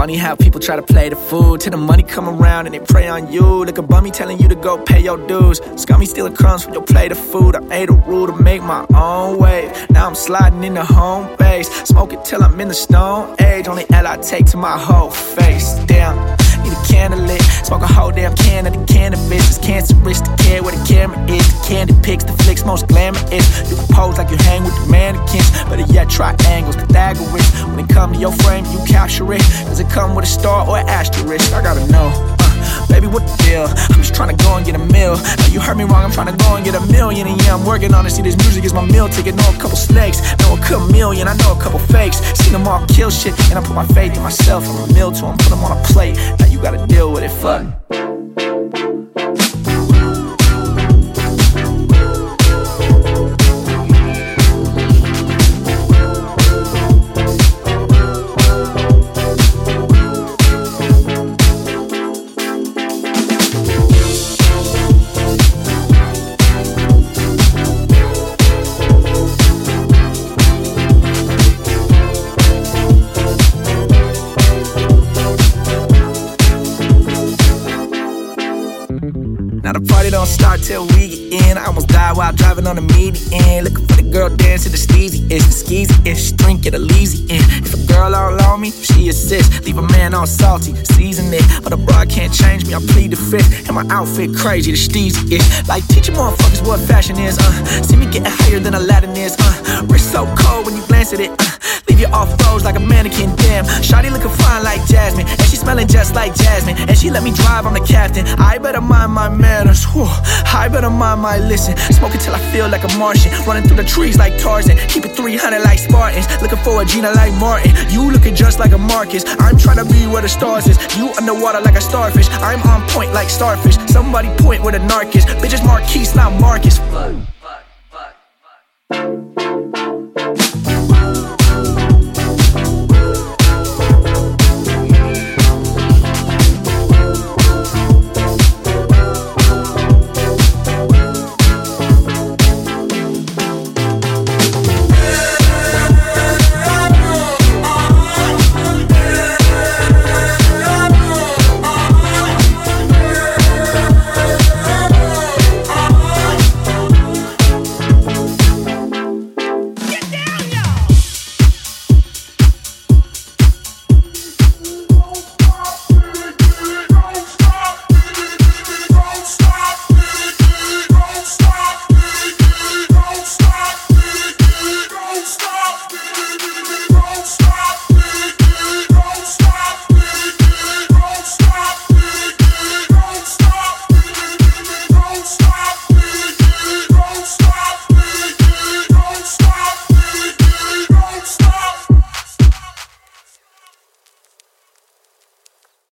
Funny how people try to play the fool till the money come around and they prey on you. Look a bummy telling you to go pay your dues. Scummy stealing crumbs from your plate of food. I made a rule to make my own way. Now I'm sliding in the home base. Smoke it till I'm in the stone age. Only L I take to my whole face. Damn. Need a candle lit, smoke a whole damn can of the It's cancerous to care where the camera is. The candy pics, the flicks, most glamorous. You can pose like you hang with the mannequins, but yet triangles, Pythagoras. When it come to your frame, you capture it. Does it come with a star or an asterisk? I gotta know. Uh, baby, what the deal? I'm just trying to go and get a meal. Now you heard me wrong, I'm trying to go and get a million. And yeah, I'm working on it. See, this music is my meal ticket. Know a couple snakes, know a chameleon. I know a couple fakes. Seen them all kill shit, and I put my faith in myself. I'm a meal to them, put them on a plate. Now you gotta deal with it, fuck. Now the party don't start till we get in. I almost died while driving on the median. Looking for the girl dancing the sleazy ish, the skeezy ish, drink it a lazy in. If a girl all on me, she assists. Leave a man all salty, season it. But a broad can't change me, I plead the fifth. And my outfit crazy, the steezy ish. Like teaching motherfuckers what fashion is, uh. See me getting higher than Aladdin is, uh. Wrist so cold when you glance at it, uh. Leave you off froze like a mannequin, damn. Shawty looking like Jasmine, and she smelling just like Jasmine. And she let me drive, I'm the captain. I better mind my manners, whew. I better mind my listen. Smoke till I feel like a Martian, running through the trees like Tarzan. Keep it 300 like Spartans, looking for a Gina like Martin. You looking just like a Marcus. I'm trying to be where the stars is. You underwater like a starfish. I'm on point like starfish. Somebody point where the narc is. Bitches Marquise, not Marcus. Fuck.